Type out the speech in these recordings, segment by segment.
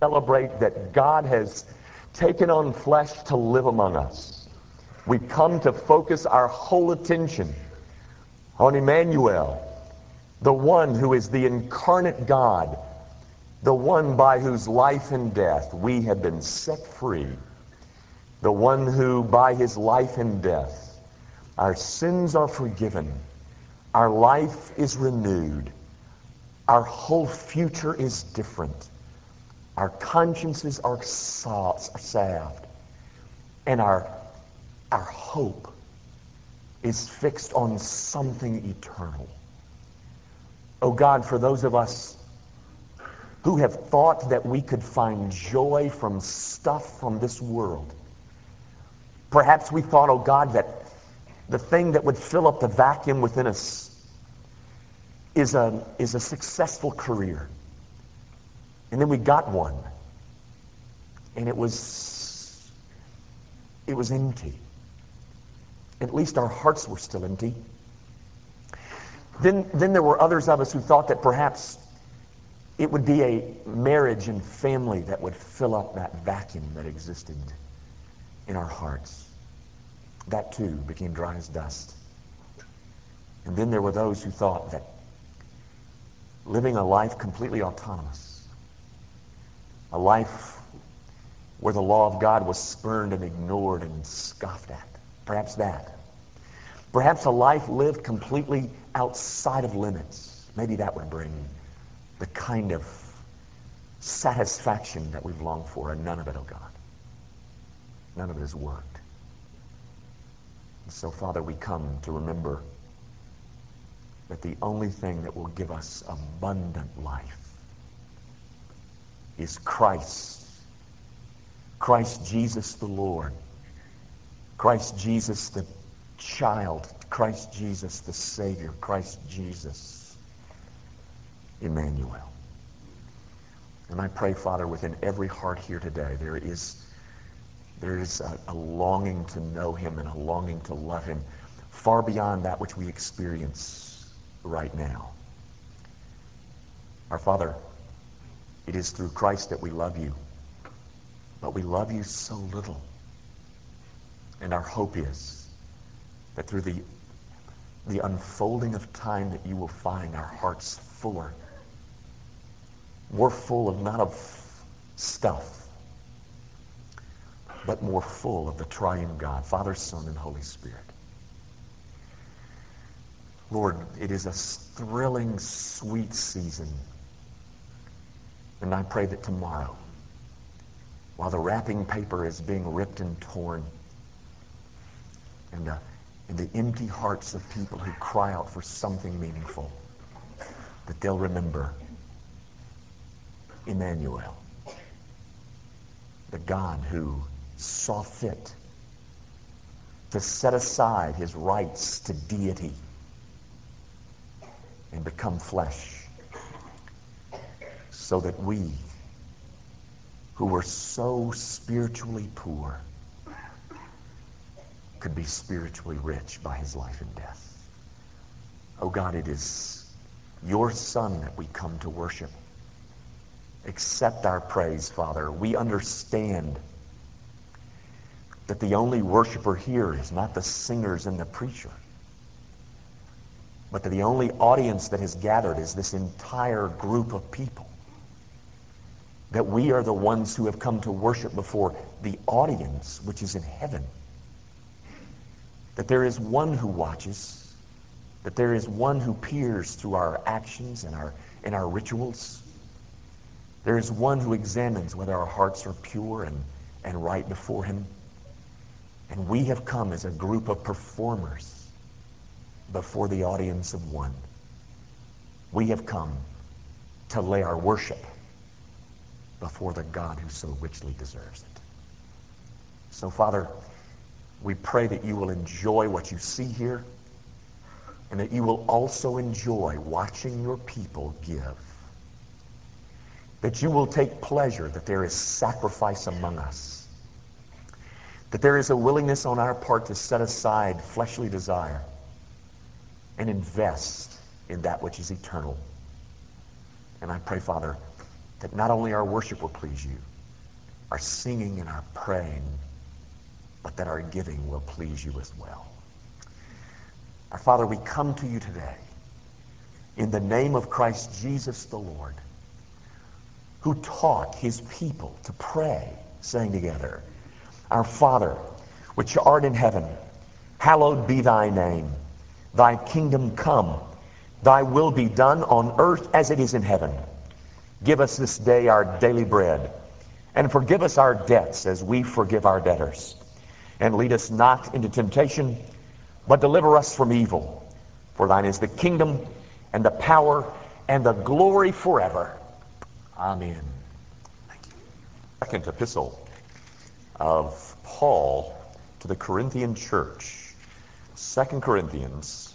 celebrate that God has taken on flesh to live among us. We come to focus our whole attention on Emmanuel, the one who is the incarnate God, the one by whose life and death we have been set free, the one who by his life and death our sins are forgiven, our life is renewed, our whole future is different. Our consciences are salved. And our, our hope is fixed on something eternal. Oh God, for those of us who have thought that we could find joy from stuff from this world, perhaps we thought, oh God, that the thing that would fill up the vacuum within us is a, is a successful career. And then we got one. And it was, it was empty. At least our hearts were still empty. Then, then there were others of us who thought that perhaps it would be a marriage and family that would fill up that vacuum that existed in our hearts. That too became dry as dust. And then there were those who thought that living a life completely autonomous, a life where the law of God was spurned and ignored and scoffed at. Perhaps that. Perhaps a life lived completely outside of limits. Maybe that would bring the kind of satisfaction that we've longed for, and none of it, oh God. None of it has worked. And so, Father, we come to remember that the only thing that will give us abundant life is Christ. Christ Jesus the Lord. Christ Jesus the child. Christ Jesus the Savior. Christ Jesus Emmanuel. And I pray, Father, within every heart here today, there is, there is a, a longing to know him and a longing to love him far beyond that which we experience right now. Our Father, it is through Christ that we love you, but we love you so little. And our hope is that through the, the unfolding of time that you will find our hearts fuller, more full of not of stuff, but more full of the triune God, Father, Son, and Holy Spirit. Lord, it is a thrilling, sweet season. And I pray that tomorrow, while the wrapping paper is being ripped and torn, and, uh, and the empty hearts of people who cry out for something meaningful, that they'll remember Emmanuel, the God who saw fit to set aside his rights to deity and become flesh so that we who were so spiritually poor could be spiritually rich by his life and death. Oh God, it is your Son that we come to worship. Accept our praise, Father. We understand that the only worshiper here is not the singers and the preacher but that the only audience that has gathered is this entire group of people. That we are the ones who have come to worship before the audience which is in heaven. That there is one who watches, that there is one who peers through our actions and our, and our rituals. There is one who examines whether our hearts are pure and, and right before him. And we have come as a group of performers before the audience of one. We have come to lay our worship before the God who so richly deserves it. So, Father, we pray that you will enjoy what you see here and that you will also enjoy watching your people give. That you will take pleasure that there is sacrifice among us. That there is a willingness on our part to set aside fleshly desire and invest in that which is eternal. And I pray, Father, that not only our worship will please you, our singing and our praying, but that our giving will please you as well. Our Father, we come to you today in the name of Christ Jesus the Lord, who taught his people to pray, saying together, Our Father, which art in heaven, hallowed be thy name. Thy kingdom come. Thy will be done on earth as it is in heaven. Give us this day our daily bread, and forgive us our debts as we forgive our debtors. And lead us not into temptation, but deliver us from evil. For thine is the kingdom, and the power, and the glory forever. Amen. Second epistle of Paul to the Corinthian church. Second Corinthians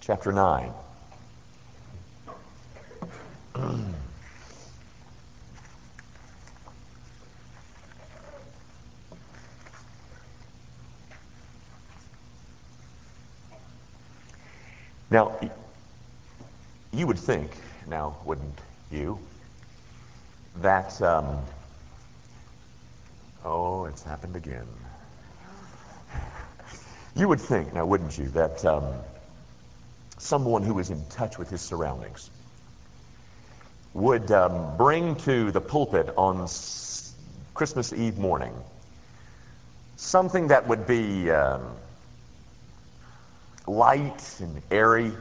chapter 9. Now, you would think, now wouldn't you, that, um, oh, it's happened again. You would think, now wouldn't you, that um, someone who is in touch with his surroundings would um, bring to the pulpit on s- Christmas Eve morning something that would be um, light and airy,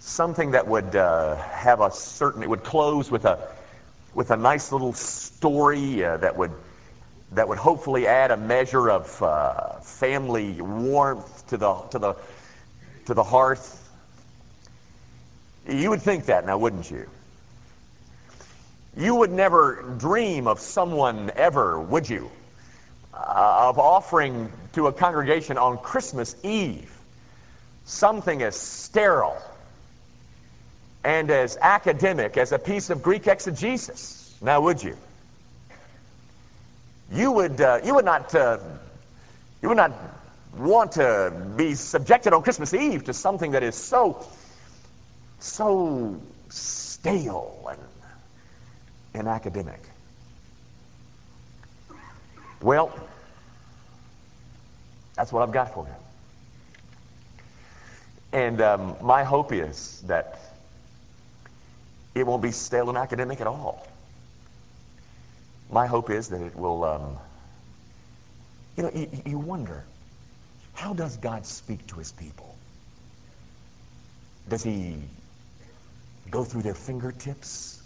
something that would uh, have a certain, it would close with a, with a nice little story uh, that would that would hopefully add a measure of uh, family warmth to the to the to the hearth. You would think that now, wouldn't you? You would never dream of someone ever, would you, uh, of offering to a congregation on Christmas Eve something as sterile and as academic as a piece of Greek exegesis. Now, would you? You would, uh, you would not, uh, you would not want to be subjected on Christmas Eve to something that is so, so stale and, and academic. Well, that's what I've got for you. And um, my hope is that it won't be stale and academic at all. My hope is that it will, um, you know, you, you wonder, how does God speak to his people? Does he go through their fingertips?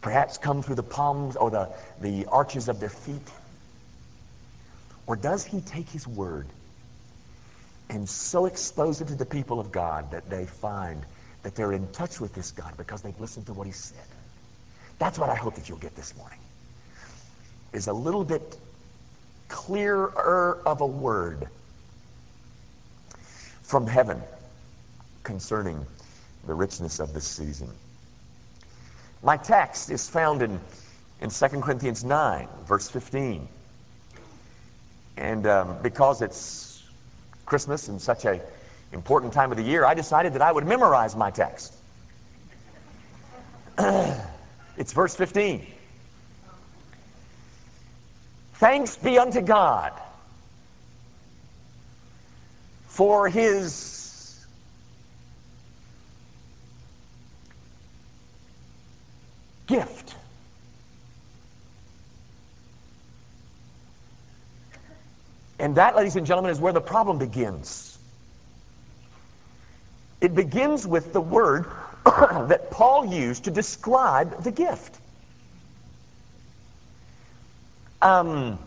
Perhaps come through the palms or the, the arches of their feet? Or does he take his word and so expose it to the people of God that they find that they're in touch with this God because they've listened to what he said? That's what I hope that you'll get this morning. Is a little bit clearer of a word from heaven concerning the richness of this season. My text is found in, in 2 Corinthians 9, verse 15. And um, because it's Christmas and such a important time of the year, I decided that I would memorize my text. it's verse 15. Thanks be unto God for his gift. And that, ladies and gentlemen, is where the problem begins. It begins with the word that Paul used to describe the gift. Um,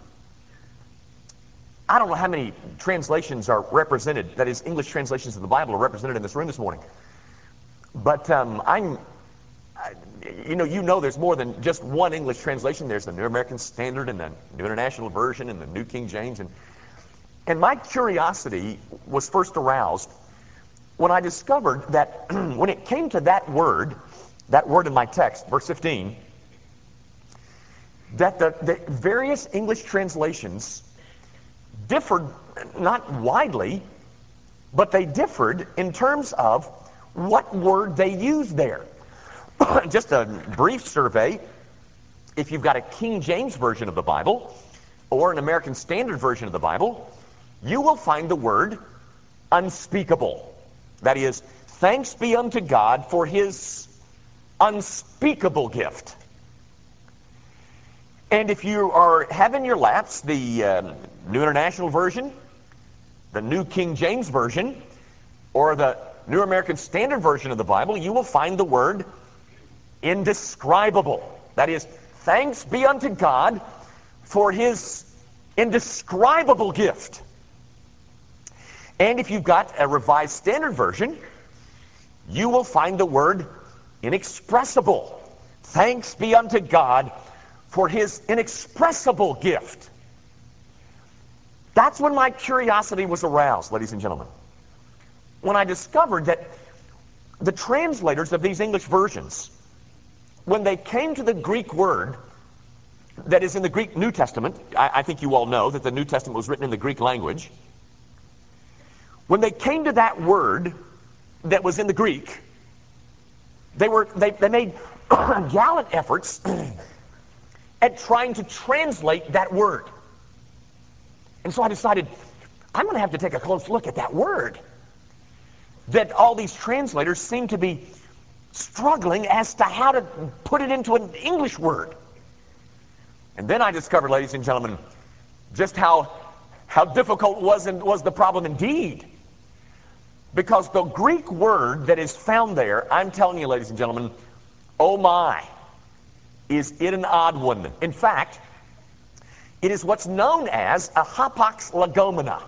I don't know how many translations are represented, that is, English translations of the Bible are represented in this room this morning. But um, I'm, you know, you know there's more than just one English translation. There's the New American Standard and the New International Version and the New King James. And, and my curiosity was first aroused when I discovered that when it came to that word, that word in my text, verse 15, that the, the various English translations differed not widely, but they differed in terms of what word they use there. Just a brief survey. If you've got a King James Version of the Bible or an American Standard Version of the Bible, you will find the word unspeakable. That is, thanks be unto God for his unspeakable gift. And if you are having your laps, the uh, New International Version, the New King James Version, or the New American Standard Version of the Bible, you will find the word indescribable. That is, thanks be unto God for his indescribable gift. And if you've got a Revised Standard Version, you will find the word inexpressible. Thanks be unto God for his inexpressible gift. That's when my curiosity was aroused, ladies and gentlemen. When I discovered that the translators of these English versions, when they came to the Greek word that is in the Greek New Testament, I, I think you all know that the New Testament was written in the Greek language. When they came to that word that was in the Greek, they were they, they made gallant efforts at trying to translate that word. And so I decided, I'm going to have to take a close look at that word. That all these translators seem to be struggling as to how to put it into an English word. And then I discovered, ladies and gentlemen, just how, how difficult was, was the problem indeed. Because the Greek word that is found there, I'm telling you, ladies and gentlemen, oh my, is it an odd one. In fact, it is what's known as a hapax legomena. Now,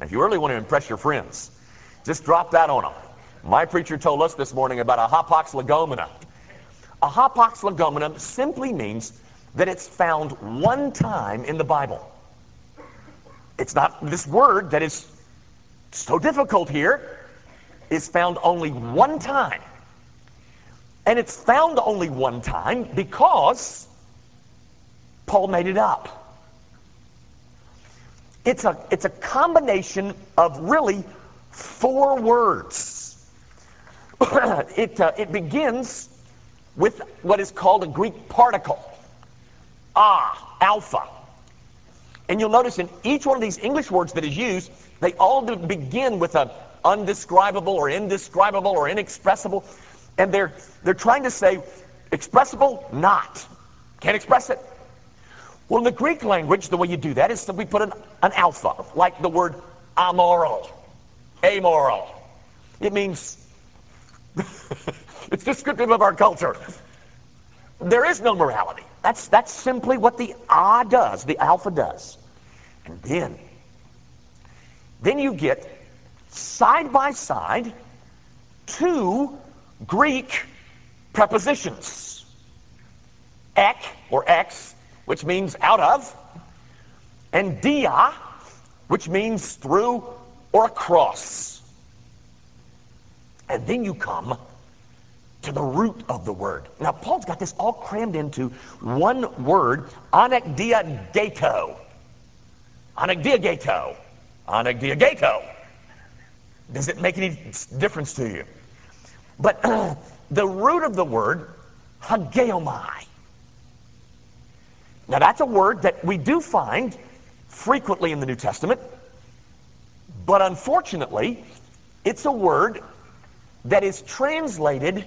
if you really want to impress your friends, just drop that on them. My preacher told us this morning about a hapax legomena. A hapax legomena simply means that it's found one time in the Bible. It's not this word that is so difficult here is found only one time. And it's found only one time because Paul made it up. It's a, it's a combination of really four words. it, uh, it begins with what is called a Greek particle. Ah, alpha. And you'll notice in each one of these English words that is used, they all begin with a undescribable or indescribable or inexpressible. And they're, they're trying to say, expressible, not. Can't express it. Well, in the Greek language, the way you do that is that we put an, an alpha, like the word amoral, amoral. It means, it's descriptive of our culture. There is no morality. That's, that's simply what the A does, the alpha does. And then, then you get side by side two Greek prepositions. Ek, or ex, which means out of, and dia, which means through or across. And then you come to the root of the word. Now, Paul's got this all crammed into one word, anekdiagato. Anekdiagato. Anekdiagato. Does it make any difference to you? But uh, the root of the word, hagiomai. Now, that's a word that we do find frequently in the New Testament, but unfortunately, it's a word that is translated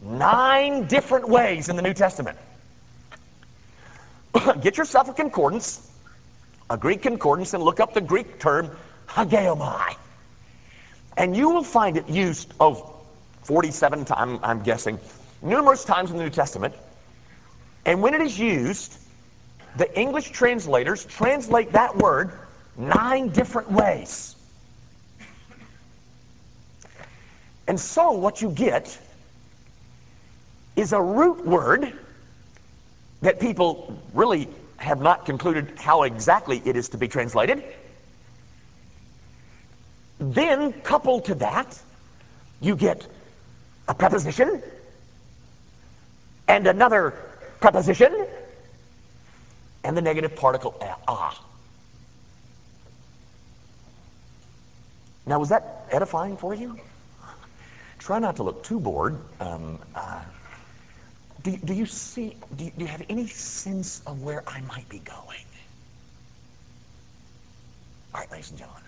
nine different ways in the New Testament. Get yourself a concordance, a Greek concordance, and look up the Greek term hagiomai. And you will find it used, oh, 47 times, I'm guessing, numerous times in the New Testament. And when it is used, the English translators translate that word nine different ways. And so what you get is a root word that people really have not concluded how exactly it is to be translated. Then, coupled to that, you get a preposition and another preposition and the negative particle ah. Now, was that edifying for you? Try not to look too bored. Um, uh, do, do you see, do you, do you have any sense of where I might be going? All right, ladies and gentlemen,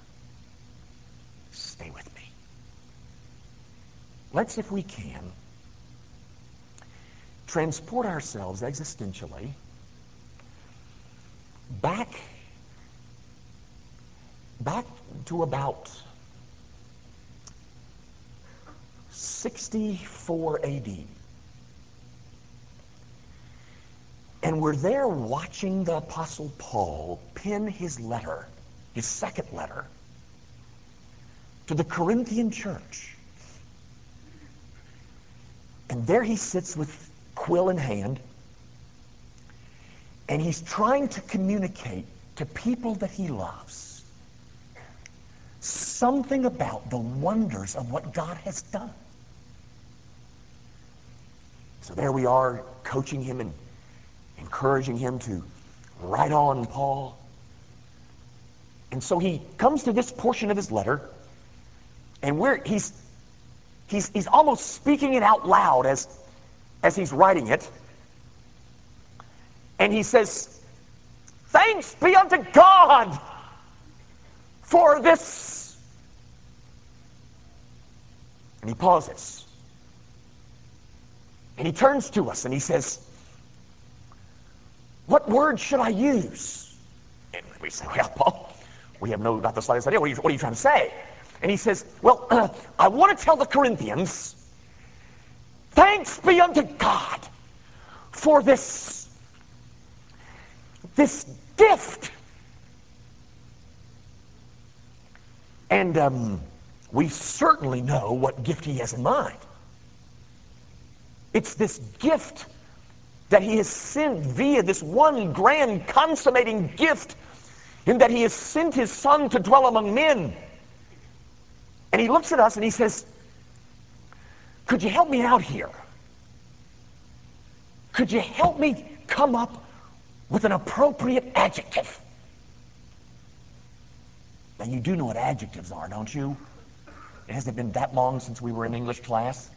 stay with me. Let's, if we can, transport ourselves existentially back back to about 64 AD. And we're there watching the Apostle Paul pen his letter, his second letter, to the Corinthian church. And there he sits with quill in hand, and he's trying to communicate to people that he loves something about the wonders of what God has done. So there we are, coaching him and encouraging him to write on Paul. And so he comes to this portion of his letter, and where he's he's he's almost speaking it out loud as as he's writing it. And he says, Thanks be unto God for this. And he pauses. And he turns to us and he says, What word should I use? And we say, Well, Paul, we have no, not the slightest idea. What are you, what are you trying to say? And he says, Well, uh, I want to tell the Corinthians, thanks be unto God for this, this gift. And um, we certainly know what gift he has in mind. It's this gift that he has sent via this one grand consummating gift in that he has sent his son to dwell among men. And he looks at us and he says, could you help me out here? Could you help me come up with an appropriate adjective? Now, you do know what adjectives are, don't you? It hasn't been that long since we were in English class.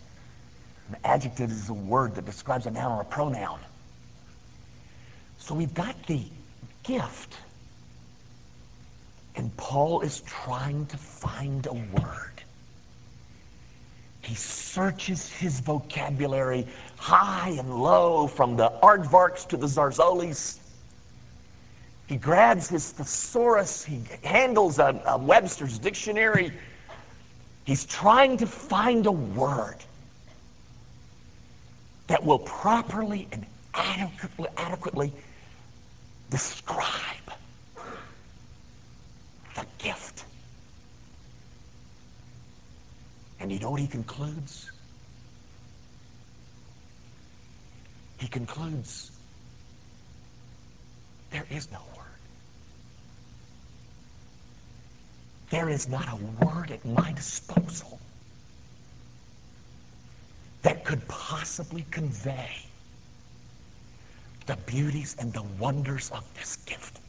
An adjective is a word that describes a noun or a pronoun. So we've got the gift. And Paul is trying to find a word. He searches his vocabulary high and low, from the aardvarks to the zarzolis. He grabs his thesaurus. He handles a, a Webster's dictionary. He's trying to find a word that will properly and adequately, adequately describe the gift. And you know what he concludes? He concludes, there is no word. There is not a word at my disposal that could possibly convey the beauties and the wonders of this gift.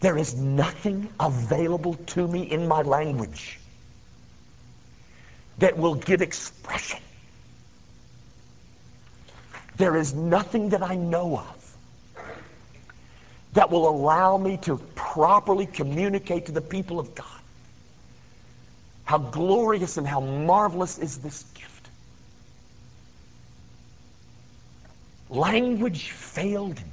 There is nothing available to me in my language that will give expression. There is nothing that I know of that will allow me to properly communicate to the people of God how glorious and how marvelous is this gift. Language failed him.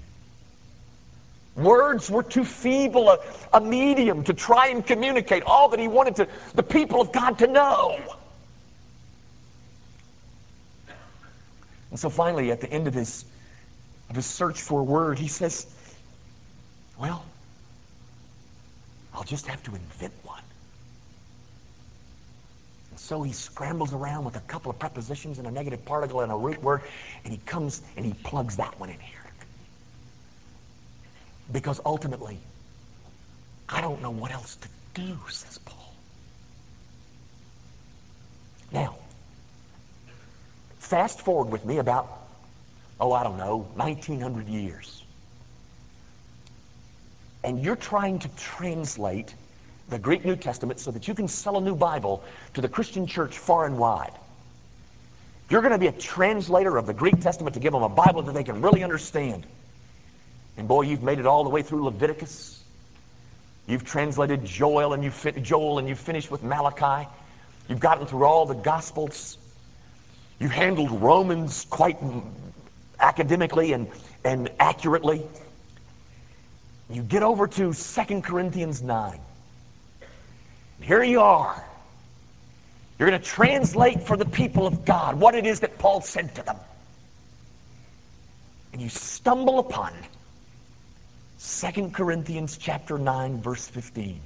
Words were too feeble a, a, medium to try and communicate all that he wanted to the people of God to know. And so finally, at the end of his, of his search for a word, he says, Well, I'll just have to invent one. So he scrambles around with a couple of prepositions and a negative particle and a root word, and he comes and he plugs that one in here. Because ultimately, I don't know what else to do, says Paul. Now, fast forward with me about, oh, I don't know, 1900 years. And you're trying to translate the Greek New Testament so that you can sell a new Bible to the Christian church far and wide. You're going to be a translator of the Greek Testament to give them a Bible that they can really understand. And boy, you've made it all the way through Leviticus. You've translated Joel and you fin- Joel and you've finished with Malachi. You've gotten through all the Gospels. You handled Romans quite academically and, and accurately. You get over to 2 Corinthians 9. Here you are. You're going to translate for the people of God what it is that Paul said to them. And you stumble upon 2 Corinthians chapter 9 verse 15.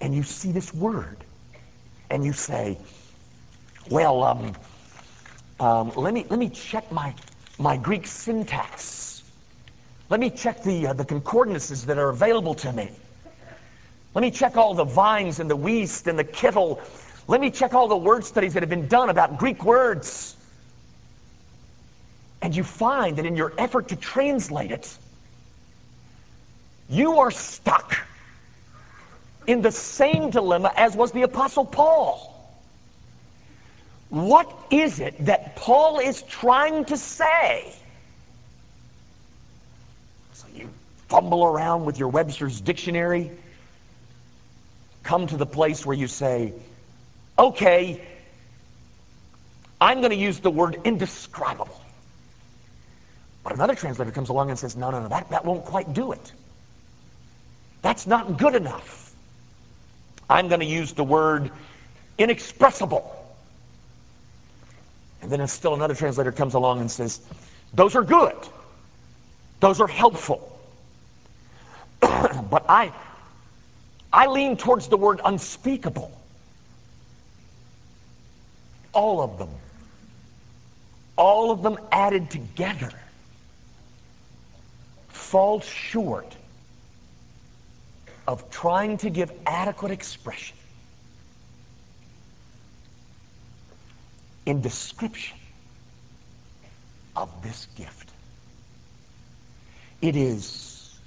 And you see this word. And you say, well, um, um, let me let me check my my Greek syntax. Let me check the uh, the concordances that are available to me. Let me check all the Vine's and the Wuest and the Kittel. Let me check all the word studies that have been done about Greek words. And you find that in your effort to translate it, you are stuck in the same dilemma as was the Apostle Paul. What is it that Paul is trying to say? So you fumble around with your Webster's dictionary, come to the place where you say, okay, I'm going to use the word indescribable. But another translator comes along and says, no, no, no, that, that won't quite do it. That's not good enough. I'm going to use the word inexpressible. And then still another translator comes along and says, those are good. Those are helpful. but I, I lean towards the word unspeakable. All of them. All of them added together fall short of trying to give adequate expression in description of this gift. It is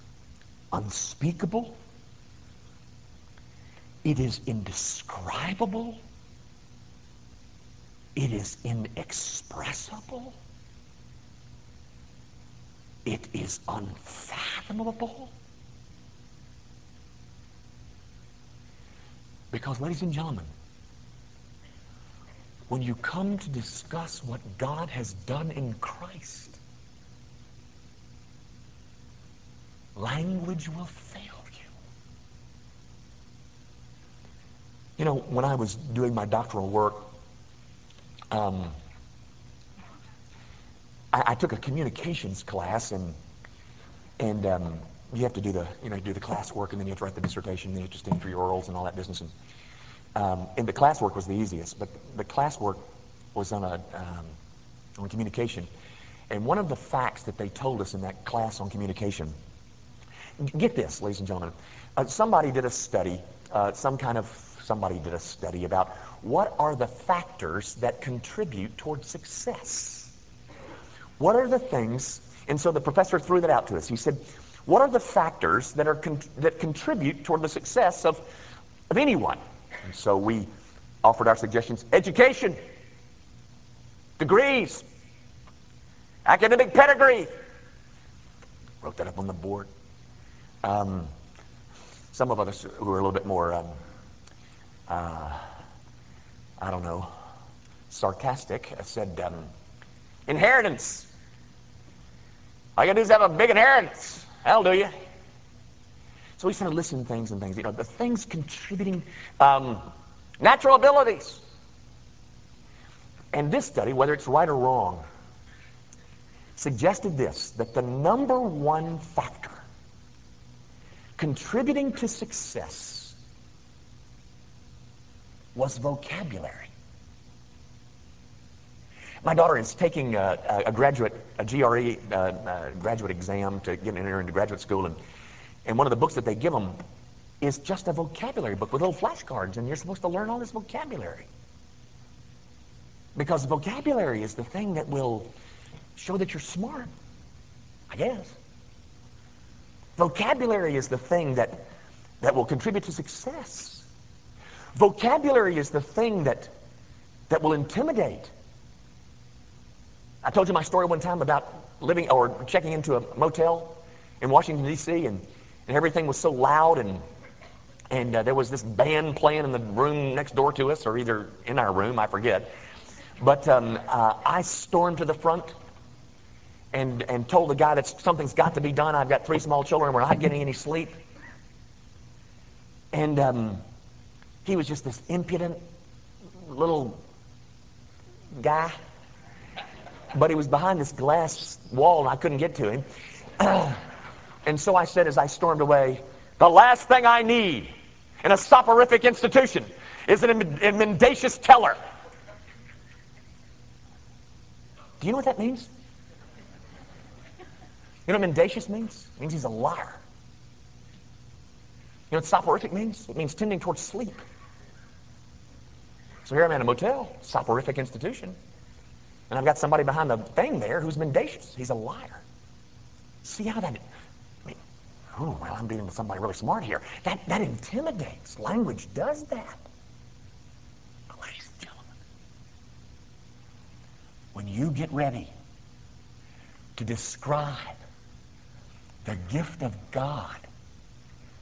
unspeakable. It is indescribable. It is inexpressible. It is unfathomable. Because, ladies and gentlemen, when you come to discuss what God has done in Christ, language will fail you. Know, when I was doing my doctoral work, um, I, I, took a communications class, and and um, you have to do the you know do the class work, and then you have to write the dissertation, and then you have to stand for your orals and all that business. And um, and the classwork was the easiest, but the classwork was on a um, on communication. And one of the facts that they told us in that class on communication, get this, ladies and gentlemen, uh, somebody did a study, uh, some kind of somebody did a study about what are the factors that contribute toward success. What are the things? And so the professor threw that out to us. He said, "What are the factors that are con- that contribute toward the success of of anyone?" And so we offered our suggestions education, degrees, academic pedigree. Wrote that up on the board. Um, some of us who are a little bit more, um, uh, I don't know, sarcastic said, um, inheritance. All you gotta do is have a big inheritance. That'll do you. So we started listing things and things, you know, the things contributing, um, natural abilities. And this study, whether it's right or wrong, suggested this that the number one factor contributing to success was vocabulary. My daughter is taking a, a graduate, a GRE uh, uh, graduate exam to get her into graduate school, and and one of the books that they give them is just a vocabulary book with little flashcards, and you're supposed to learn all this vocabulary. Because vocabulary is the thing that will show that you're smart, I guess. Vocabulary is the thing that that will contribute to success. Vocabulary is the thing that, that will intimidate. I told you my story one time about living or checking into a motel in Washington, D.C., and, and everything was so loud, and, and uh, there was this band playing in the room next door to us, or either in our room, I forget. But um, uh, I stormed to the front and, and told the guy that something's got to be done. I've got three small children. We're not getting any sleep. And um, he was just this impudent little guy. But he was behind this glass wall, and I couldn't get to him. and so I said as I stormed away, the last thing I need in a soporific institution is an, a mendacious teller. Do you know what that means? You know what mendacious means? It means he's a liar. You know what soporific means? It means tending towards sleep. So here I'm at a motel, soporific institution, and I've got somebody behind the thing there who's mendacious. He's a liar. See how that, I mean, oh, well, I'm dealing with somebody really smart here. That, that intimidates. Language does that. Ladies and gentlemen, when you get ready to describe the gift of God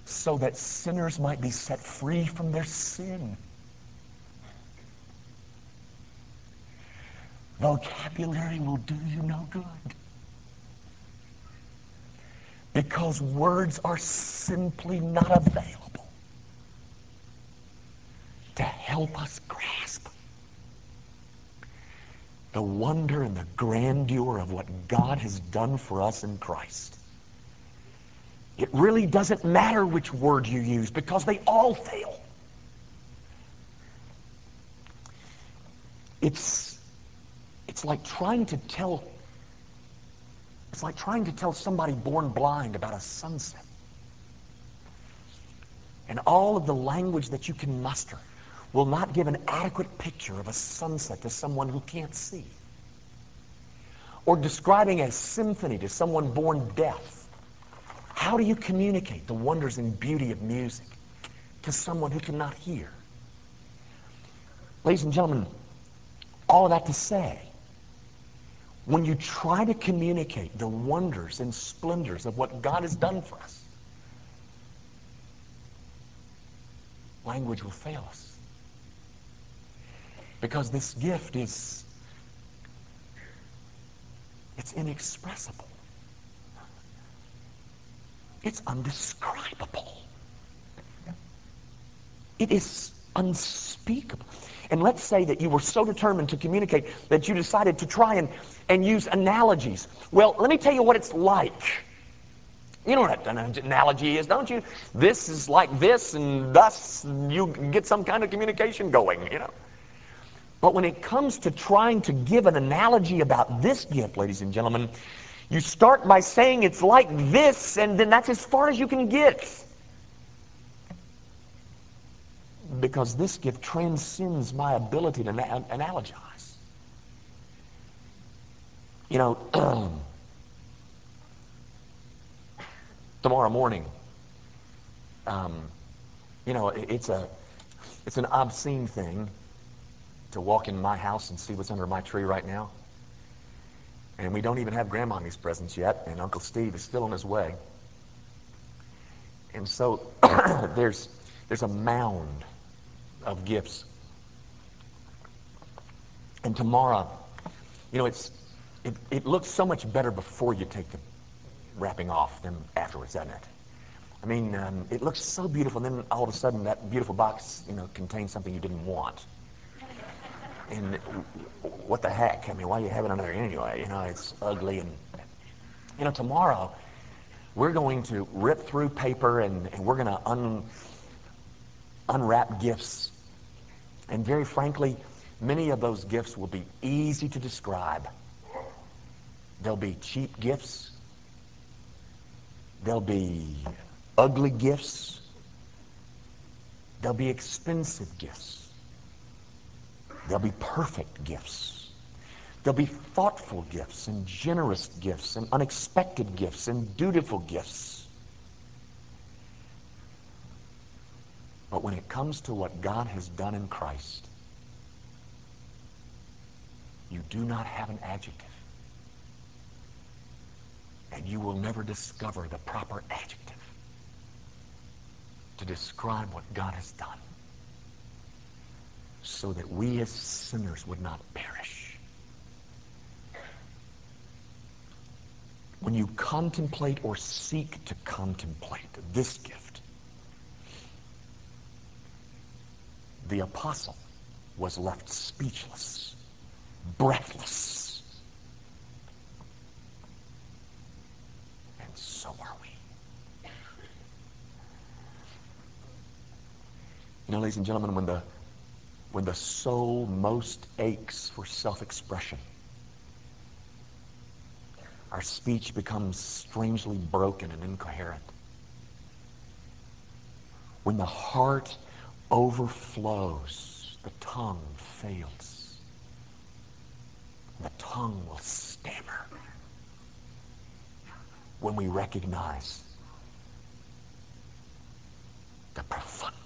so that sinners might be set free from their sin. Vocabulary will do you no good. Because words are simply not available to help us grasp the wonder and the grandeur of what God has done for us in Christ. It really doesn't matter which word you use because they all fail. It's, it's like trying to tell it's like trying to tell somebody born blind about a sunset. And all of the language that you can muster will not give an adequate picture of a sunset to someone who can't see. Or describing a symphony to someone born deaf how do you communicate the wonders and beauty of music to someone who cannot hear? Ladies and gentlemen, all of that to say, when you try to communicate the wonders and splendors of what God has done for us, language will fail us. Because this gift is, it's inexpressible. It's undescribable. It is unspeakable. And let's say that you were so determined to communicate that you decided to try and, and use analogies. Well, let me tell you what it's like. You know what an analogy is, don't you? This is like this, and thus you get some kind of communication going, you know. But when it comes to trying to give an analogy about this gift, ladies and gentlemen, you start by saying it's like this, and then that's as far as you can get. Because this gift transcends my ability to na- analogize. You know, tomorrow morning, um, you know, it's a it's an obscene thing to walk in my house and see what's under my tree right now. And we don't even have Grandmommy's presents yet, and Uncle Steve is still on his way. And so there's, there's a mound of gifts. And tomorrow, you know, it's, it, it looks so much better before you take the wrapping off than afterwards, doesn't it? I mean, um, it looks so beautiful, and then all of a sudden that beautiful box, you know, contains something you didn't want. And what the heck? I mean, why are you having there anyway? You know, it's ugly. And, you know, tomorrow we're going to rip through paper and, and we're going to un, unwrap gifts. And very frankly, many of those gifts will be easy to describe. They'll be cheap gifts. There'll be ugly gifts. There'll be expensive gifts. There'll be perfect gifts. There'll be thoughtful gifts and generous gifts and unexpected gifts and dutiful gifts. But when it comes to what God has done in Christ, you do not have an adjective. And you will never discover the proper adjective to describe what God has done so that we as sinners would not perish. When you contemplate or seek to contemplate this gift, the apostle was left speechless, breathless. And so are we. You know, ladies and gentlemen, when the when the soul most aches for self-expression, our speech becomes strangely broken and incoherent. When the heart overflows, the tongue fails. The tongue will stammer when we recognize the profundity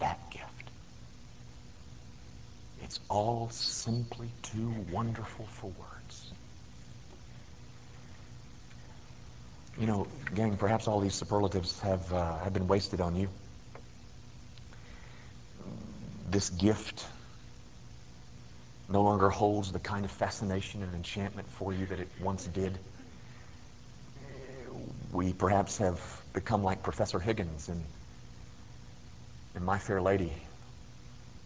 that gift. It's all simply too wonderful for words. You know, gang, perhaps all these superlatives have, uh, have been wasted on you. This gift no longer holds the kind of fascination and enchantment for you that it once did. We perhaps have become like Professor Higgins and, My Fair Lady.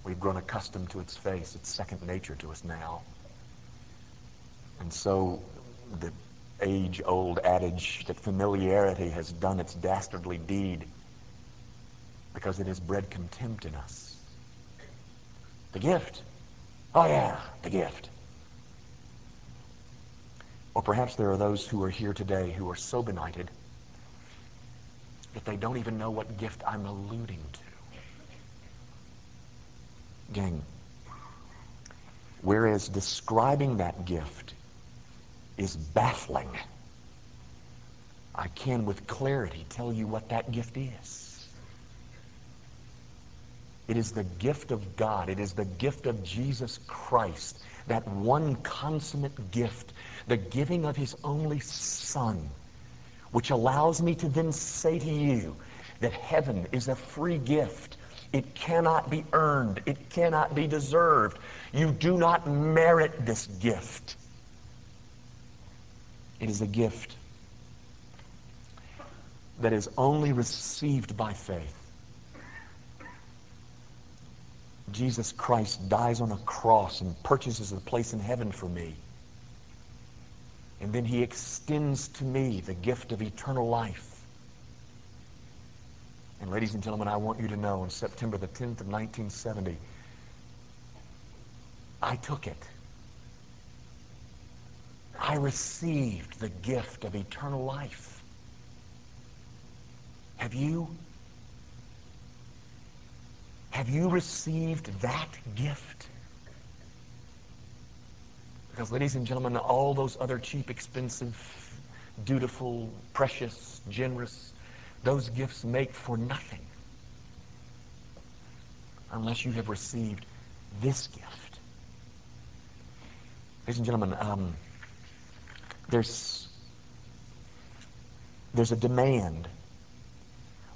We've grown accustomed to its face. It's second nature to us now. And so the age-old adage that familiarity has done its dastardly deed because it has bred contempt in us. The gift. Oh yeah, the gift. Or perhaps there are those who are here today who are so benighted that they don't even know what gift I'm alluding to. Gang, whereas describing that gift is baffling, I can with clarity tell you what that gift is. It is the gift of God. It is the gift of Jesus Christ, that one consummate gift, the giving of his only Son, which allows me to then say to you that heaven is a free gift. It cannot be earned. It cannot be deserved. You do not merit this gift. It is a gift that is only received by faith. Jesus Christ dies on a cross and purchases a place in heaven for me. And then he extends to me the gift of eternal life. And ladies and gentlemen, I want you to know on September the 10th of 1970, I took it. I received the gift of eternal life. Have you? Have you received that gift? Because, ladies and gentlemen, all those other cheap, expensive, dutiful, precious, generous, those gifts make for nothing unless you have received this gift. Ladies and gentlemen, um, there's, there's a demand,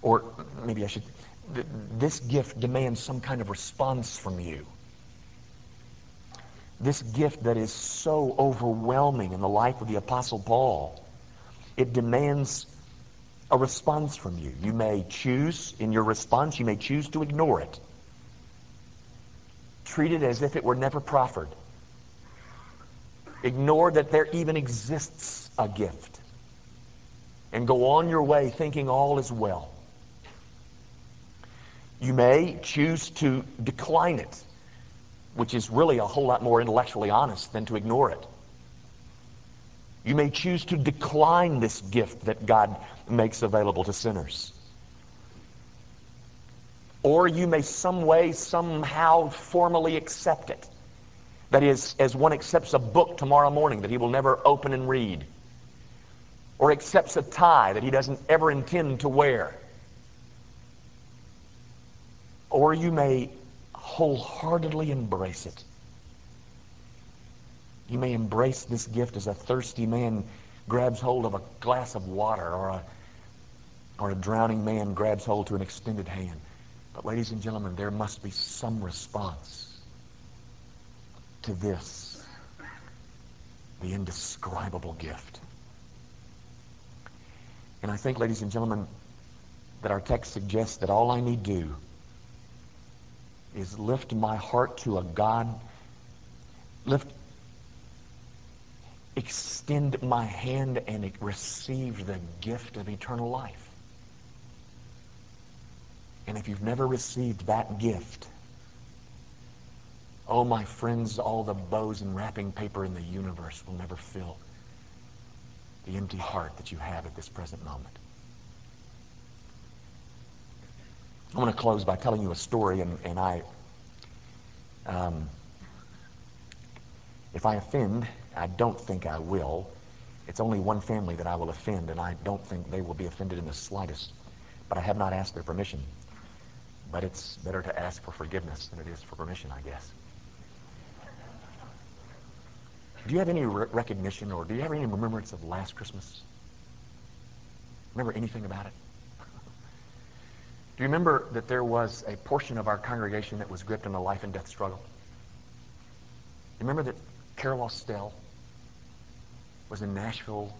or maybe I should, th- this gift demands some kind of response from you. This gift that is so overwhelming in the life of the Apostle Paul, it demands a response from you. You may choose, in your response, you may choose to ignore it. Treat it as if it were never proffered. Ignore that there even exists a gift. And go on your way thinking all is well. You may choose to decline it, which is really a whole lot more intellectually honest than to ignore it. You may choose to decline this gift that God makes available to sinners. Or you may some way, somehow formally accept it. That is, as one accepts a book tomorrow morning that he will never open and read. Or accepts a tie that he doesn't ever intend to wear. or you may wholeheartedly embrace it. You may embrace this gift as a thirsty man grabs hold of a glass of water or a, or a drowning man grabs hold to an extended hand. But ladies and gentlemen, there must be some response to this, the indescribable gift. And I think, ladies and gentlemen, that our text suggests that all I need do is lift my heart to a God, lift extend my hand and receive the gift of eternal life. And if you've never received that gift, oh, my friends, all the bows and wrapping paper in the universe will never fill the empty heart that you have at this present moment. I want to close by telling you a story, and, and I, um, if I offend, I don't think I will. It's only one family that I will offend, and I don't think they will be offended in the slightest. But I have not asked their permission. But it's better to ask for forgiveness than it is for permission, I guess. Do you have any re- recognition or do you have any remembrance of last Christmas? Remember anything about it? Do you remember that there was a portion of our congregation that was gripped in a life and death struggle? Remember that Carol Austell was in Nashville,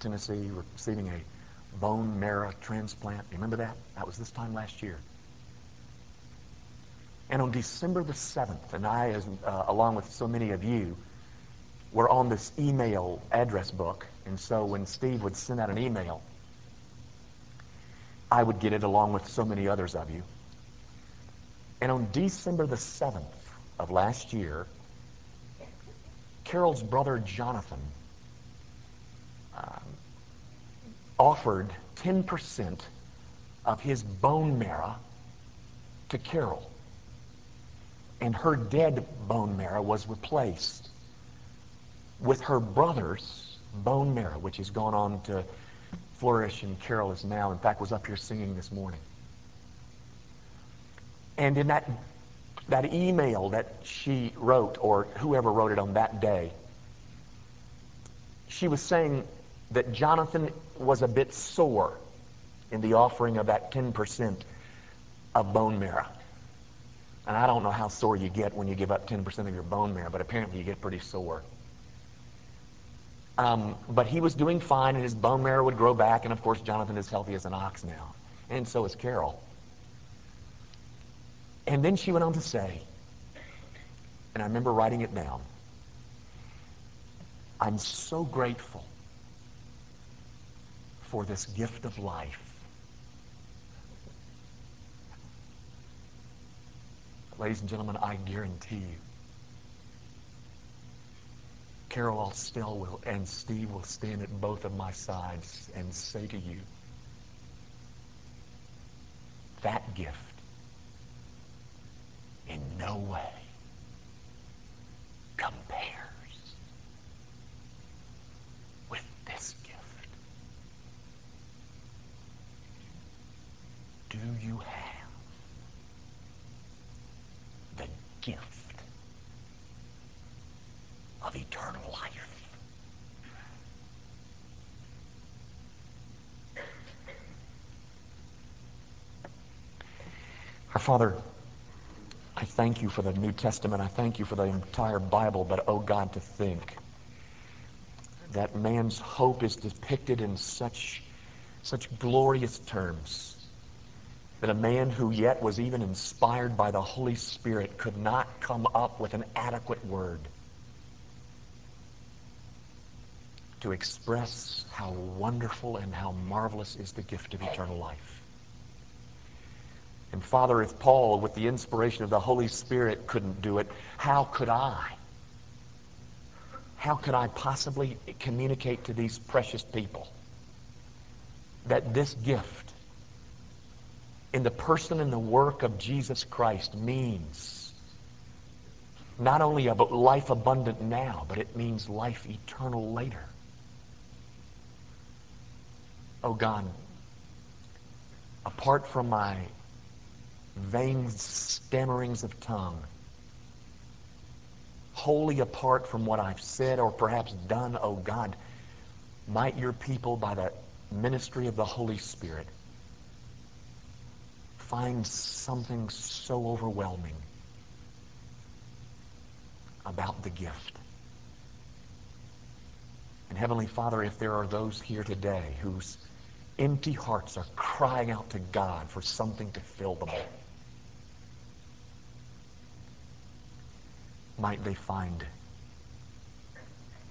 Tennessee, receiving a bone marrow transplant. You remember that? That was this time last year. And on December the 7th, and I, as, uh, along with so many of you, were on this email address book. And so when Steve would send out an email, I would get it along with so many others of you. And on December the 7th of last year, Carol's brother Jonathan offered 10% of his bone marrow to Carol. And her dead bone marrow was replaced with her brother's bone marrow, which has gone on to flourish and Carol is now, in fact, was up here singing this morning. And in that, that email that she wrote, or whoever wrote it on that day, she was saying that Jonathan was a bit sore in the offering of that 10% of bone marrow. And I don't know how sore you get when you give up 10% of your bone marrow, but apparently you get pretty sore. Um, but he was doing fine, and his bone marrow would grow back. And of course, Jonathan is healthy as an ox now. And so is Carol. And then she went on to say, and I remember writing it down I'm so grateful for this gift of life. Ladies and gentlemen, I guarantee you, Carol Austell will and Steve will stand at both of my sides and say to you, that gift in no way compares with this gift. Do you have the gift of eternal life. Our Father, I thank you for the New Testament. I thank you for the entire Bible, but oh God, to think that man's hope is depicted in such, such glorious terms that a man who yet was even inspired by the Holy Spirit could not come up with an adequate word to express how wonderful and how marvelous is the gift of eternal life. And Father, if Paul, with the inspiration of the Holy Spirit, couldn't do it, how could I? How could I possibly communicate to these precious people that this gift in the person and the work of Jesus Christ means not only a life abundant now, but it means life eternal later? oh God, apart from my vain stammerings of tongue, wholly apart from what I've said or perhaps done, oh God, might your people, by the ministry of the Holy Spirit, find something so overwhelming about the gift. And Heavenly Father, if there are those here today whose empty hearts are crying out to God for something to fill them, might they find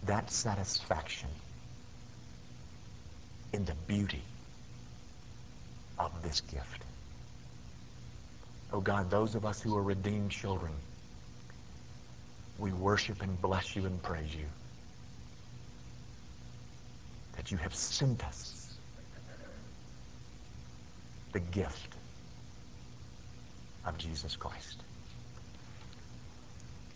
that satisfaction in the beauty of this gift. Oh God, those of us who are redeemed children, we worship and bless you and praise you that you have sent us the gift of Jesus Christ.